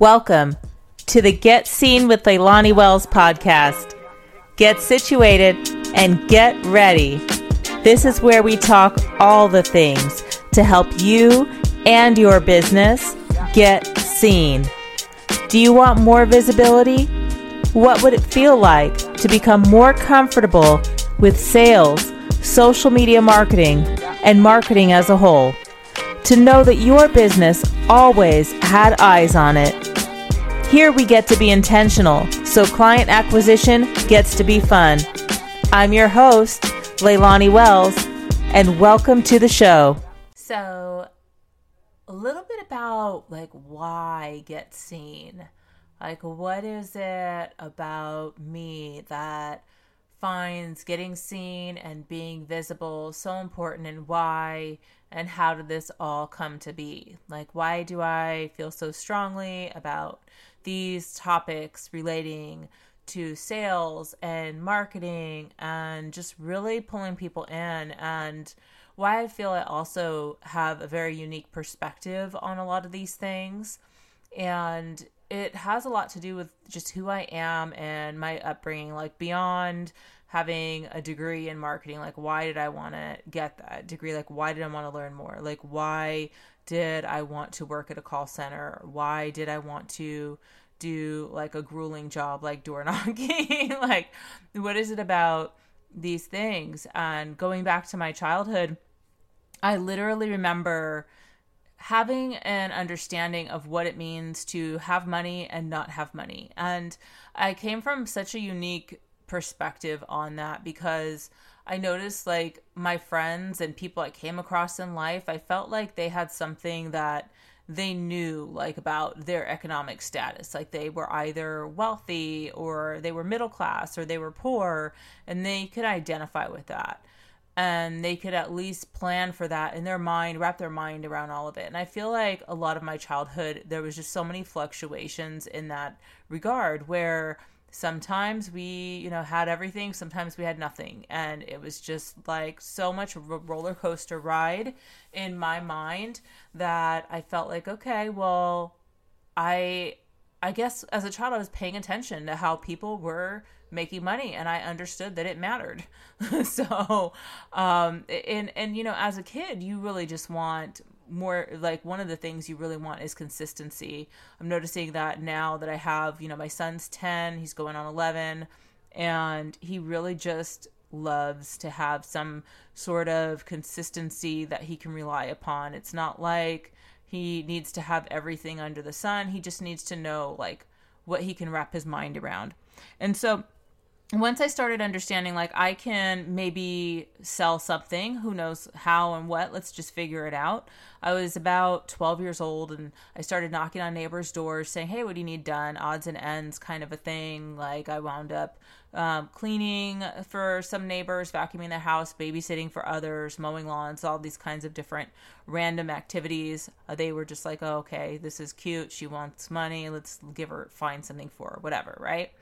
Welcome to the Get Seen with Leilani Wells podcast. Get situated and get ready. This is where we talk all the things to help you and your business get seen. Do you want more visibility? What would it feel like to become more comfortable with sales, social media marketing, and marketing as a whole? To know that your business always had eyes on it here we get to be intentional, so client acquisition gets to be fun. I'm your host, Leilani Wells, and welcome to the show. So, a little bit about like why get seen. Like, what is it about me that finds getting seen and being visible so important, and why and how did this all come to be? Like, why do I feel so strongly about these topics relating to sales and marketing and just really pulling people in and why I feel I also have a very unique perspective on a lot of these things. And it has a lot to do with just who I am and my upbringing, like beyond having a degree in marketing. Like, why did I want to get that degree? Like, why did I want to learn more? Like, why did I want to work at a call center? Why did I want to do like a grueling job like door knocking? like, what is it about these things? And going back to my childhood, I literally remember having an understanding of what it means to have money and not have money. And I came from such a unique perspective on that because I noticed like my friends and people I came across in life, I felt like they had something that they knew like about their economic status like they were either wealthy or they were middle class or they were poor and they could identify with that and they could at least plan for that in their mind wrap their mind around all of it. And i feel like a lot of my childhood there was just so many fluctuations in that regard where sometimes we you know had everything sometimes we had nothing. And it was just like so much roller coaster ride in my mind that i felt like okay well i i guess as a child i was paying attention to how people were making money and i understood that it mattered so um and and you know as a kid you really just want more like one of the things you really want is consistency. I'm noticing that now that I have, you know, my son's 10, he's going on 11, and he really just loves to have some sort of consistency that he can rely upon. It's not like he needs to have everything under the sun. He just needs to know like what he can wrap his mind around. And so once I started understanding, like, I can maybe sell something, who knows how and what, let's just figure it out. I was about 12 years old and I started knocking on neighbors' doors saying, Hey, what do you need done? Odds and ends kind of a thing. Like, I wound up um, cleaning for some neighbors, vacuuming the house, babysitting for others, mowing lawns, all these kinds of different random activities. Uh, they were just like, oh, okay, this is cute. She wants money. Let's give her, find something for her, whatever, right?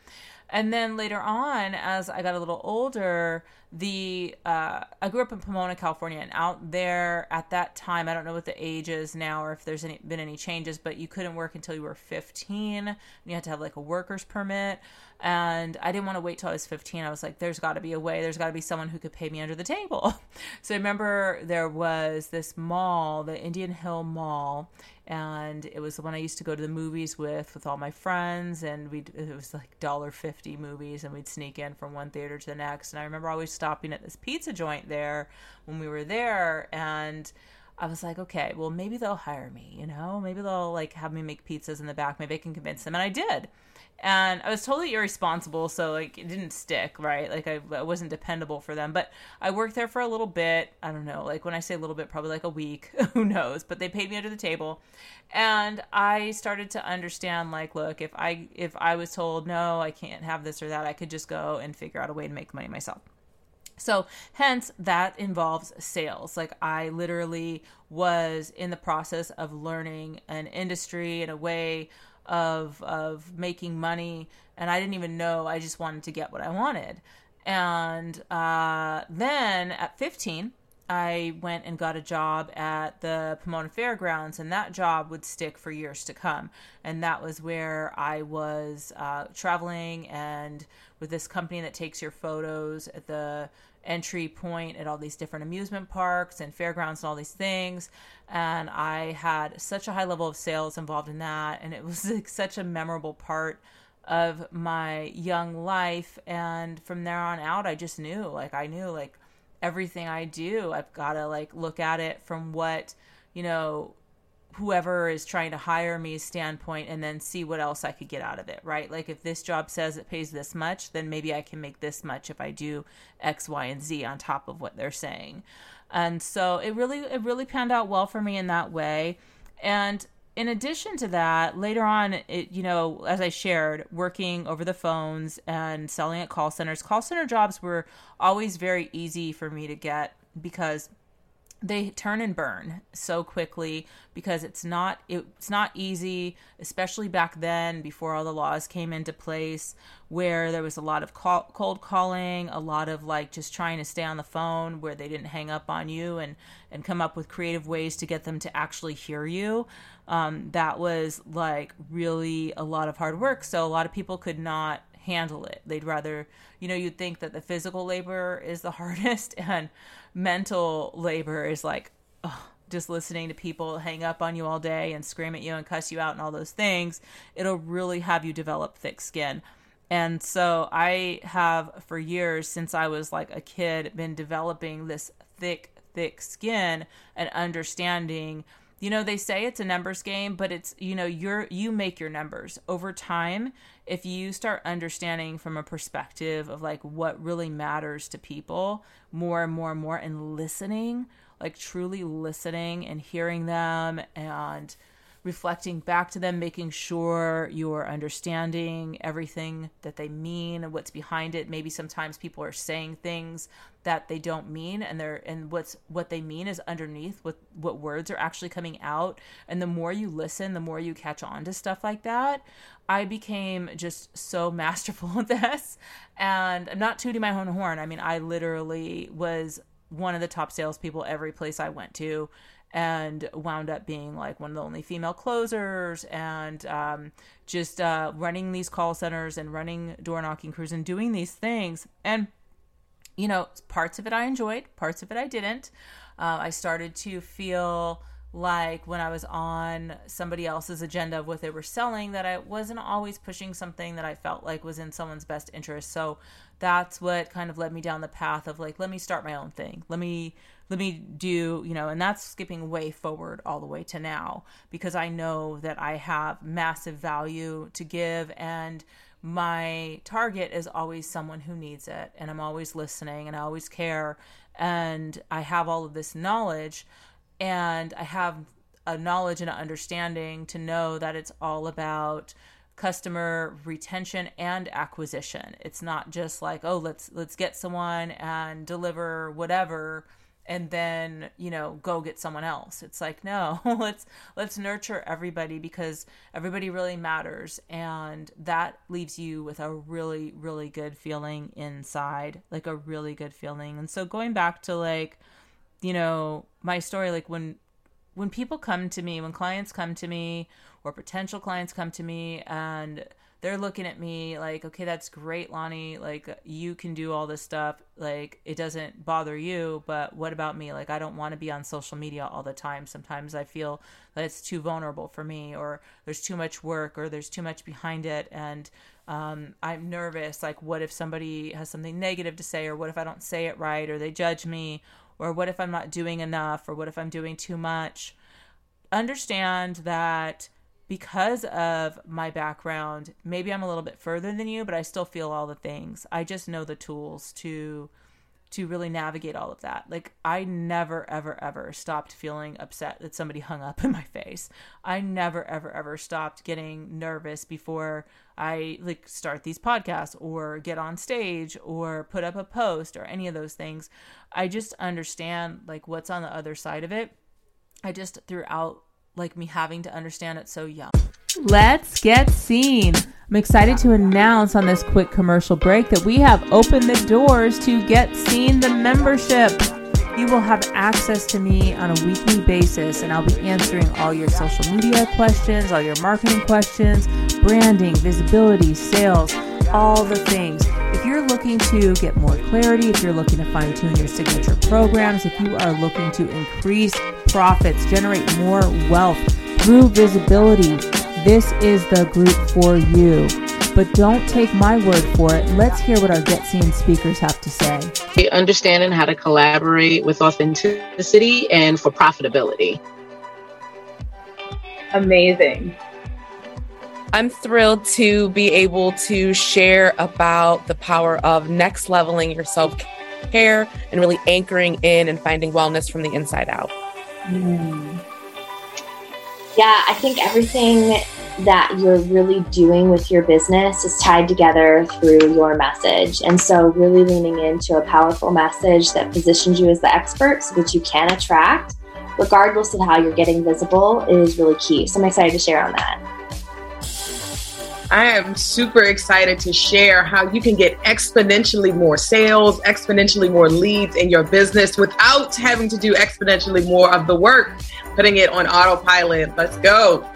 And then later on, as I got a little older, the uh, I grew up in Pomona, California, and out there at that time, I don't know what the age is now or if there's any, been any changes, but you couldn't work until you were 15. And you had to have like a worker's permit. And I didn't want to wait till I was 15. I was like, there's got to be a way. There's got to be someone who could pay me under the table. So I remember there was this mall, the Indian Hill Mall, and it was the one I used to go to the movies with with all my friends, and we it was like dollar fifty movies, and we'd sneak in from one theater to the next. And I remember always stopping at this pizza joint there when we were there, and I was like, okay, well maybe they'll hire me, you know, maybe they'll like have me make pizzas in the back, maybe I can convince them, and I did and I was totally irresponsible, so like it didn't stick, right? Like I, I, wasn't dependable for them. But I worked there for a little bit. I don't know, like when I say a little bit, probably like a week. Who knows? But they paid me under the table, and I started to understand, like, look, if I if I was told no, I can't have this or that, I could just go and figure out a way to make money myself. So, hence, that involves sales. Like, I literally was in the process of learning an industry in a way of of making money and I didn't even know I just wanted to get what I wanted. And uh, then at 15, I went and got a job at the Pomona Fairgrounds, and that job would stick for years to come. And that was where I was uh, traveling and with this company that takes your photos at the entry point at all these different amusement parks and fairgrounds and all these things. And I had such a high level of sales involved in that. And it was like such a memorable part of my young life. And from there on out, I just knew like, I knew like everything I do, I've got to like look at it from what, you know, whoever is trying to hire me standpoint and then see what else I could get out of it, right? Like if this job says it pays this much, then maybe I can make this much if I do X, Y, and Z on top of what they're saying. And so it really it really panned out well for me in that way. And in addition to that, later on, it you know, as I shared, working over the phones and selling at call centers, call center jobs were always very easy for me to get because they turn and burn so quickly because it's not it's not easy especially back then before all the laws came into place where there was a lot of call, cold calling a lot of like just trying to stay on the phone where they didn't hang up on you and and come up with creative ways to get them to actually hear you. Um, that was like really a lot of hard work. So a lot of people could not handle it. They'd rather, you know, you'd think that the physical labor is the hardest and mental labor is like, oh, just listening to people hang up on you all day and scream at you and cuss you out and all those things. It'll really have you develop thick skin. And so I have for years since I was like a kid been developing this thick, thick skin and understanding you know they say it's a numbers game but it's you know you're you make your numbers. Over time if you start understanding from a perspective of like what really matters to people more and more and more and listening like truly listening and hearing them and reflecting back to them, making sure you're understanding everything that they mean and what's behind it. Maybe sometimes people are saying things that they don't mean and they're and what's what they mean is underneath what what words are actually coming out. And the more you listen, the more you catch on to stuff like that. I became just so masterful with this. And I'm not tooting my own horn. I mean, I literally was one of the top salespeople every place I went to and wound up being like one of the only female closers and um, just uh, running these call centers and running door knocking crews and doing these things. And, you know, parts of it I enjoyed, parts of it I didn't. Uh, I started to feel like when I was on somebody else's agenda of what they were selling, that I wasn't always pushing something that I felt like was in someone's best interest. So that's what kind of led me down the path of like, let me start my own thing. Let me let me do, you know, and that's skipping way forward all the way to now because I know that I have massive value to give and my target is always someone who needs it and I'm always listening and I always care and I have all of this knowledge and I have a knowledge and an understanding to know that it's all about customer retention and acquisition. It's not just like, oh, let's let's get someone and deliver whatever and then you know go get someone else. It's like no let's let's nurture everybody because everybody really matters. And that leaves you with a really really good feeling inside like a really good feeling. And so going back to like you know my story like when when people come to me when clients come to me or potential clients come to me and they're looking at me like, okay, that's great, Lonnie. Like, you can do all this stuff. Like, it doesn't bother you, but what about me? Like, I don't want to be on social media all the time. Sometimes I feel that it's too vulnerable for me, or there's too much work, or there's too much behind it. And um, I'm nervous. Like, what if somebody has something negative to say, or what if I don't say it right, or they judge me, or what if I'm not doing enough, or what if I'm doing too much? Understand that because of my background, maybe I'm a little bit further than you, but I still feel all the things. I just know the tools to to really navigate all of that. Like I never ever ever stopped feeling upset that somebody hung up in my face. I never ever ever stopped getting nervous before I like start these podcasts or get on stage or put up a post or any of those things. I just understand like what's on the other side of it. I just throughout like me having to understand it so young. Let's get seen. I'm excited to announce on this quick commercial break that we have opened the doors to Get Seen the membership. You will have access to me on a weekly basis, and I'll be answering all your social media questions, all your marketing questions, branding, visibility, sales, all the things. If you're looking to get more clarity, if you're looking to fine tune your signature programs, if you are looking to increase profits, generate more wealth through visibility, this is the group for you. But don't take my word for it. Let's hear what our Get Seen speakers have to say. Understanding how to collaborate with authenticity and for profitability. Amazing. I'm thrilled to be able to share about the power of next leveling your self care and really anchoring in and finding wellness from the inside out. Mm. Yeah, I think everything that you're really doing with your business is tied together through your message. And so, really leaning into a powerful message that positions you as the expert so that you can attract, regardless of how you're getting visible, is really key. So, I'm excited to share on that. I am super excited to share how you can get exponentially more sales, exponentially more leads in your business without having to do exponentially more of the work, putting it on autopilot. Let's go.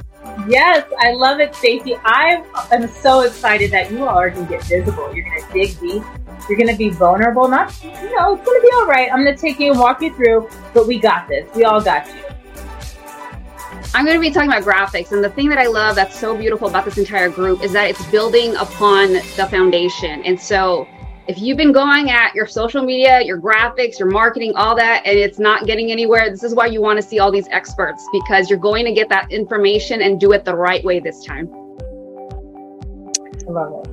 Yes, I love it, Stacey. I am so excited that you all are going to get visible. You're going to dig deep. You're going to be vulnerable. Not, you know, it's going to be all right. I'm going to take you and walk you through, but we got this. We all got you. I'm going to be talking about graphics. And the thing that I love that's so beautiful about this entire group is that it's building upon the foundation. And so if you've been going at your social media, your graphics, your marketing, all that, and it's not getting anywhere, this is why you want to see all these experts because you're going to get that information and do it the right way this time.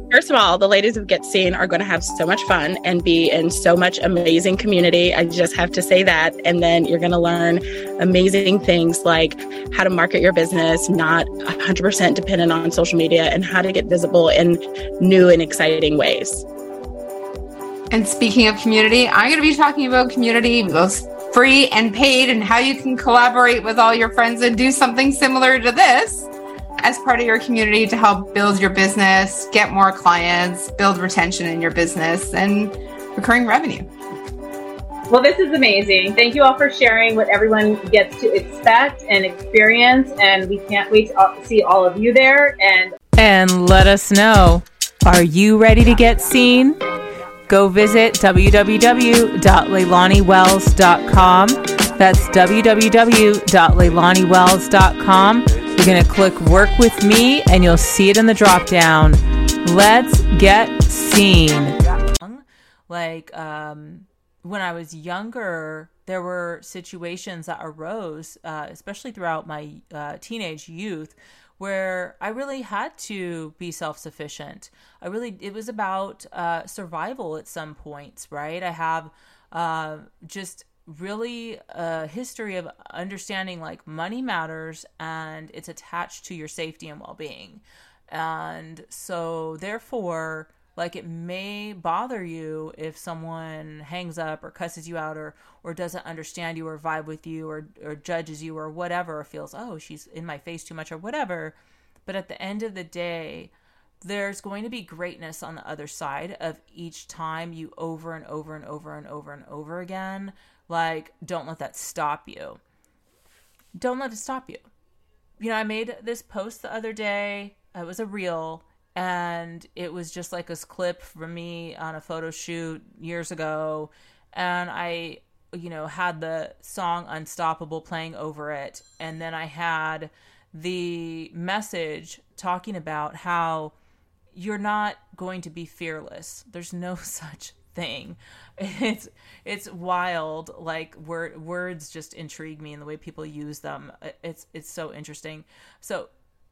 First of all, the ladies of Get Seen are going to have so much fun and be in so much amazing community. I just have to say that. And then you're going to learn amazing things like how to market your business, not 100% dependent on social media, and how to get visible in new and exciting ways. And speaking of community, I'm going to be talking about community, both free and paid, and how you can collaborate with all your friends and do something similar to this as part of your community to help build your business, get more clients, build retention in your business, and recurring revenue. Well, this is amazing. Thank you all for sharing what everyone gets to expect and experience. And we can't wait to see all of you there. And and let us know. Are you ready to get seen? Go visit www.leilaniwells.com. That's www.leilaniwells.com you're going to click work with me and you'll see it in the drop down. Let's get seen. Like, um, when I was younger, there were situations that arose, uh, especially throughout my uh, teenage youth, where I really had to be self sufficient. I really, it was about uh, survival at some points, right? I have uh, just really a history of understanding like money matters and it's attached to your safety and well-being. And so therefore like it may bother you if someone hangs up or cusses you out or or doesn't understand you or vibe with you or or judges you or whatever or feels oh she's in my face too much or whatever. But at the end of the day there's going to be greatness on the other side of each time you over and over and over and over and over again like, don't let that stop you. Don't let it stop you. You know, I made this post the other day. It was a reel, and it was just like this clip from me on a photo shoot years ago. And I, you know, had the song Unstoppable playing over it. And then I had the message talking about how you're not going to be fearless. There's no such thing. It's it's wild. Like word words just intrigue me and the way people use them. It's it's so interesting. So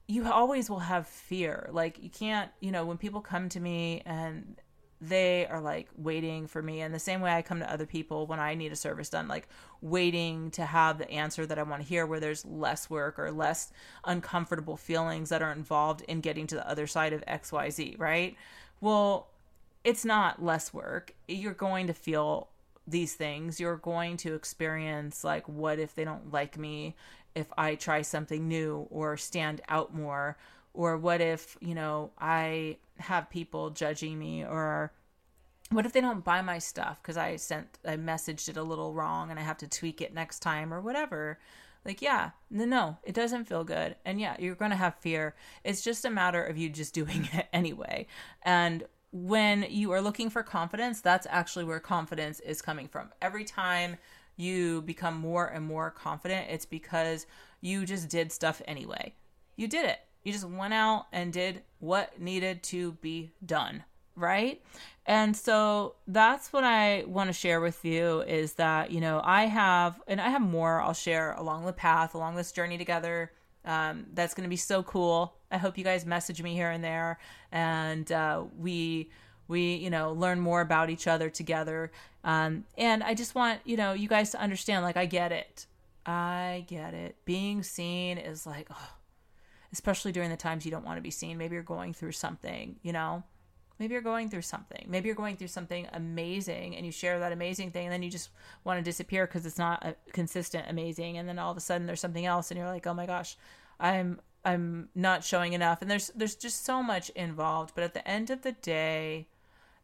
you always will have fear. Like you can't, you know, when people come to me and they are like waiting for me and the same way I come to other people when I need a service done like waiting to have the answer that I want to hear where there's less work or less uncomfortable feelings that are involved in getting to the other side of XYZ, right? Well, it's not less work. You're going to feel these things. You're going to experience like what if they don't like me if I try something new or stand out more or what if, you know, I have people judging me or what if they don't buy my stuff because I sent I messaged it a little wrong and I have to tweak it next time or whatever? Like, yeah, no, no, it doesn't feel good. And yeah, you're going to have fear. It's just a matter of you just doing it anyway. And when you are looking for confidence, that's actually where confidence is coming from. Every time you become more and more confident, it's because you just did stuff anyway. You did it. You just went out and did what needed to be done, right? And so that's what I want to share with you is that, you know, I have, and I have more I'll share along the path, along this journey together. Um, that's going to be so cool. I hope you guys message me here and there and uh, we, we, you know, learn more about each other together. Um, and I just want, you know, you guys to understand, like, I get it. I get it. Being seen is like, oh, especially during the times you don't want to be seen. Maybe you're going through something, you know? Maybe you're going through something. Maybe you're going through something amazing and you share that amazing thing and then you just want to disappear because it's not a consistent amazing and then all of a sudden there's something else and you're like, "Oh my gosh, I'm I'm not showing enough." And there's there's just so much involved, but at the end of the day,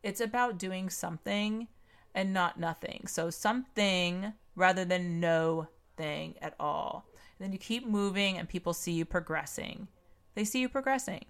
it's about doing something and not nothing. So something rather than no thing at all. And then you keep moving and people see you progressing. They see you progressing.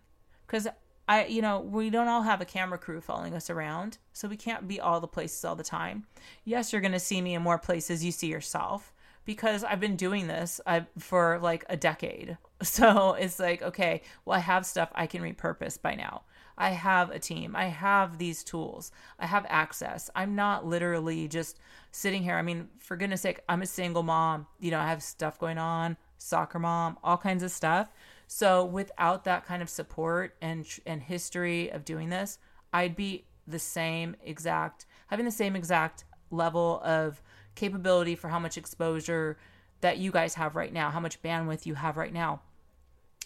Cuz I, you know, we don't all have a camera crew following us around, so we can't be all the places all the time. Yes, you're going to see me in more places you see yourself because I've been doing this I've, for like a decade. So it's like, okay, well, I have stuff I can repurpose by now. I have a team. I have these tools. I have access. I'm not literally just sitting here. I mean, for goodness sake, I'm a single mom. You know, I have stuff going on, soccer mom, all kinds of stuff. So without that kind of support and and history of doing this, I'd be the same exact having the same exact level of capability for how much exposure that you guys have right now, how much bandwidth you have right now.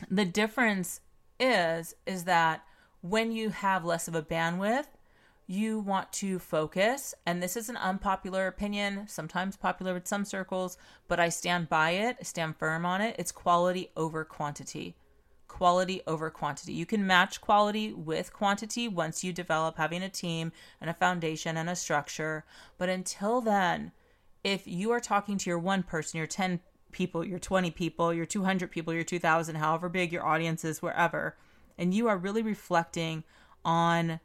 The difference is is that when you have less of a bandwidth, you want to focus, and this is an unpopular opinion, sometimes popular with some circles, but I stand by it, stand firm on it. It's quality over quantity. Quality over quantity. You can match quality with quantity once you develop having a team and a foundation and a structure. But until then, if you are talking to your one person, your 10 people, your 20 people, your 200 people, your 2,000, however big your audience is, wherever, and you are really reflecting on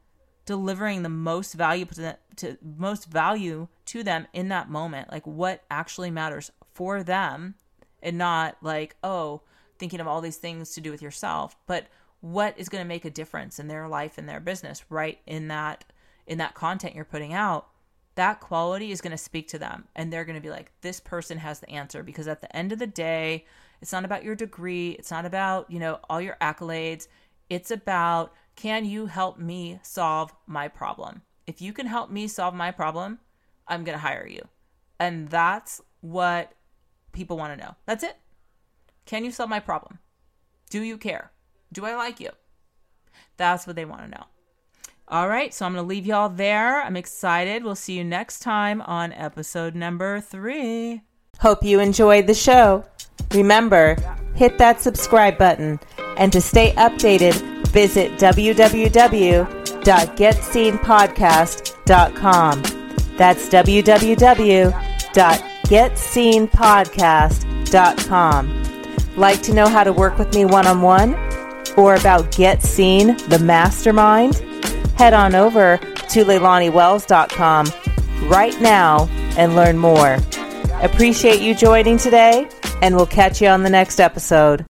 delivering the most value to, to most value to them in that moment like what actually matters for them and not like oh thinking of all these things to do with yourself but what is going to make a difference in their life and their business right in that in that content you're putting out that quality is going to speak to them and they're going to be like this person has the answer because at the end of the day it's not about your degree it's not about you know all your accolades it's about can you help me solve my problem? If you can help me solve my problem, I'm going to hire you. And that's what people want to know. That's it. Can you solve my problem? Do you care? Do I like you? That's what they want to know. All right, so I'm going to leave y'all there. I'm excited. We'll see you next time on episode number three. Hope you enjoyed the show. Remember, hit that subscribe button. And to stay updated, visit www.getseenpodcast.com. That's www.getseenpodcast.com. Like to know how to work with me one on one or about Get Seen, the mastermind? Head on over to LeilaniWells.com right now and learn more. Appreciate you joining today, and we'll catch you on the next episode.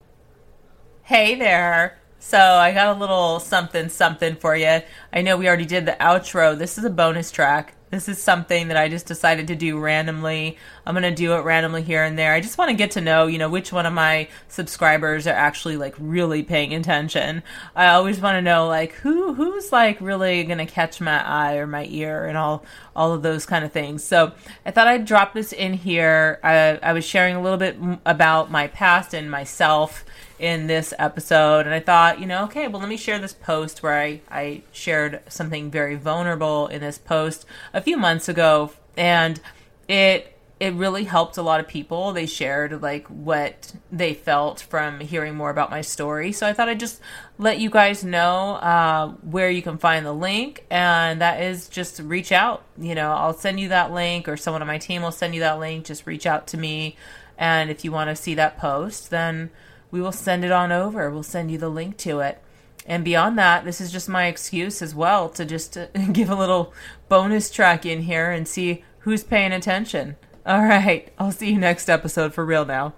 Hey there. So I got a little something something for you. I know we already did the outro. This is a bonus track. This is something that I just decided to do randomly. I'm going to do it randomly here and there. I just want to get to know, you know, which one of my subscribers are actually like really paying attention. I always want to know like who who's like really going to catch my eye or my ear and all all of those kind of things. So, I thought I'd drop this in here. I, I was sharing a little bit about my past and myself in this episode and I thought, you know, okay, well let me share this post where I, I shared something very vulnerable in this post a few months ago and it it really helped a lot of people. They shared like what they felt from hearing more about my story. So I thought I'd just let you guys know uh, where you can find the link, and that is just reach out. You know, I'll send you that link, or someone on my team will send you that link. Just reach out to me, and if you want to see that post, then we will send it on over. We'll send you the link to it. And beyond that, this is just my excuse as well to just uh, give a little bonus track in here and see who's paying attention. All right. I'll see you next episode for real now.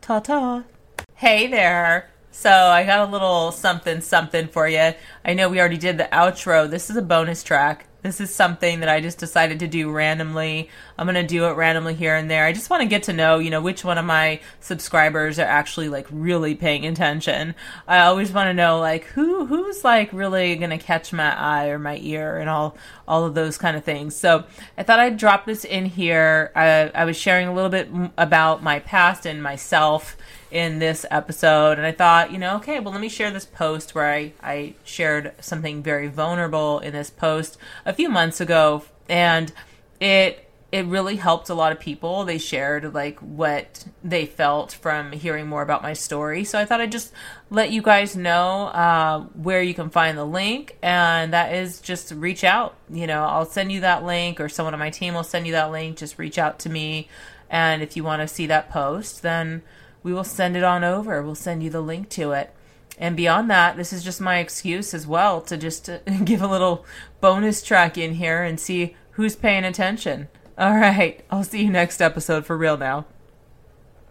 Ta ta. Hey there. So I got a little something something for you. I know we already did the outro. This is a bonus track. This is something that I just decided to do randomly. I'm going to do it randomly here and there. I just want to get to know, you know, which one of my subscribers are actually like really paying attention. I always want to know like who who's like really going to catch my eye or my ear and all all of those kind of things. So, I thought I'd drop this in here. I, I was sharing a little bit about my past and myself in this episode and I thought, you know, okay, well let me share this post where I, I shared something very vulnerable in this post a few months ago and it it really helped a lot of people. They shared like what they felt from hearing more about my story. So I thought I'd just let you guys know uh, where you can find the link, and that is just reach out. You know, I'll send you that link, or someone on my team will send you that link. Just reach out to me, and if you want to see that post, then we will send it on over. We'll send you the link to it. And beyond that, this is just my excuse as well to just give a little bonus track in here and see who's paying attention. All right. I'll see you next episode for real now.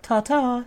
Ta ta.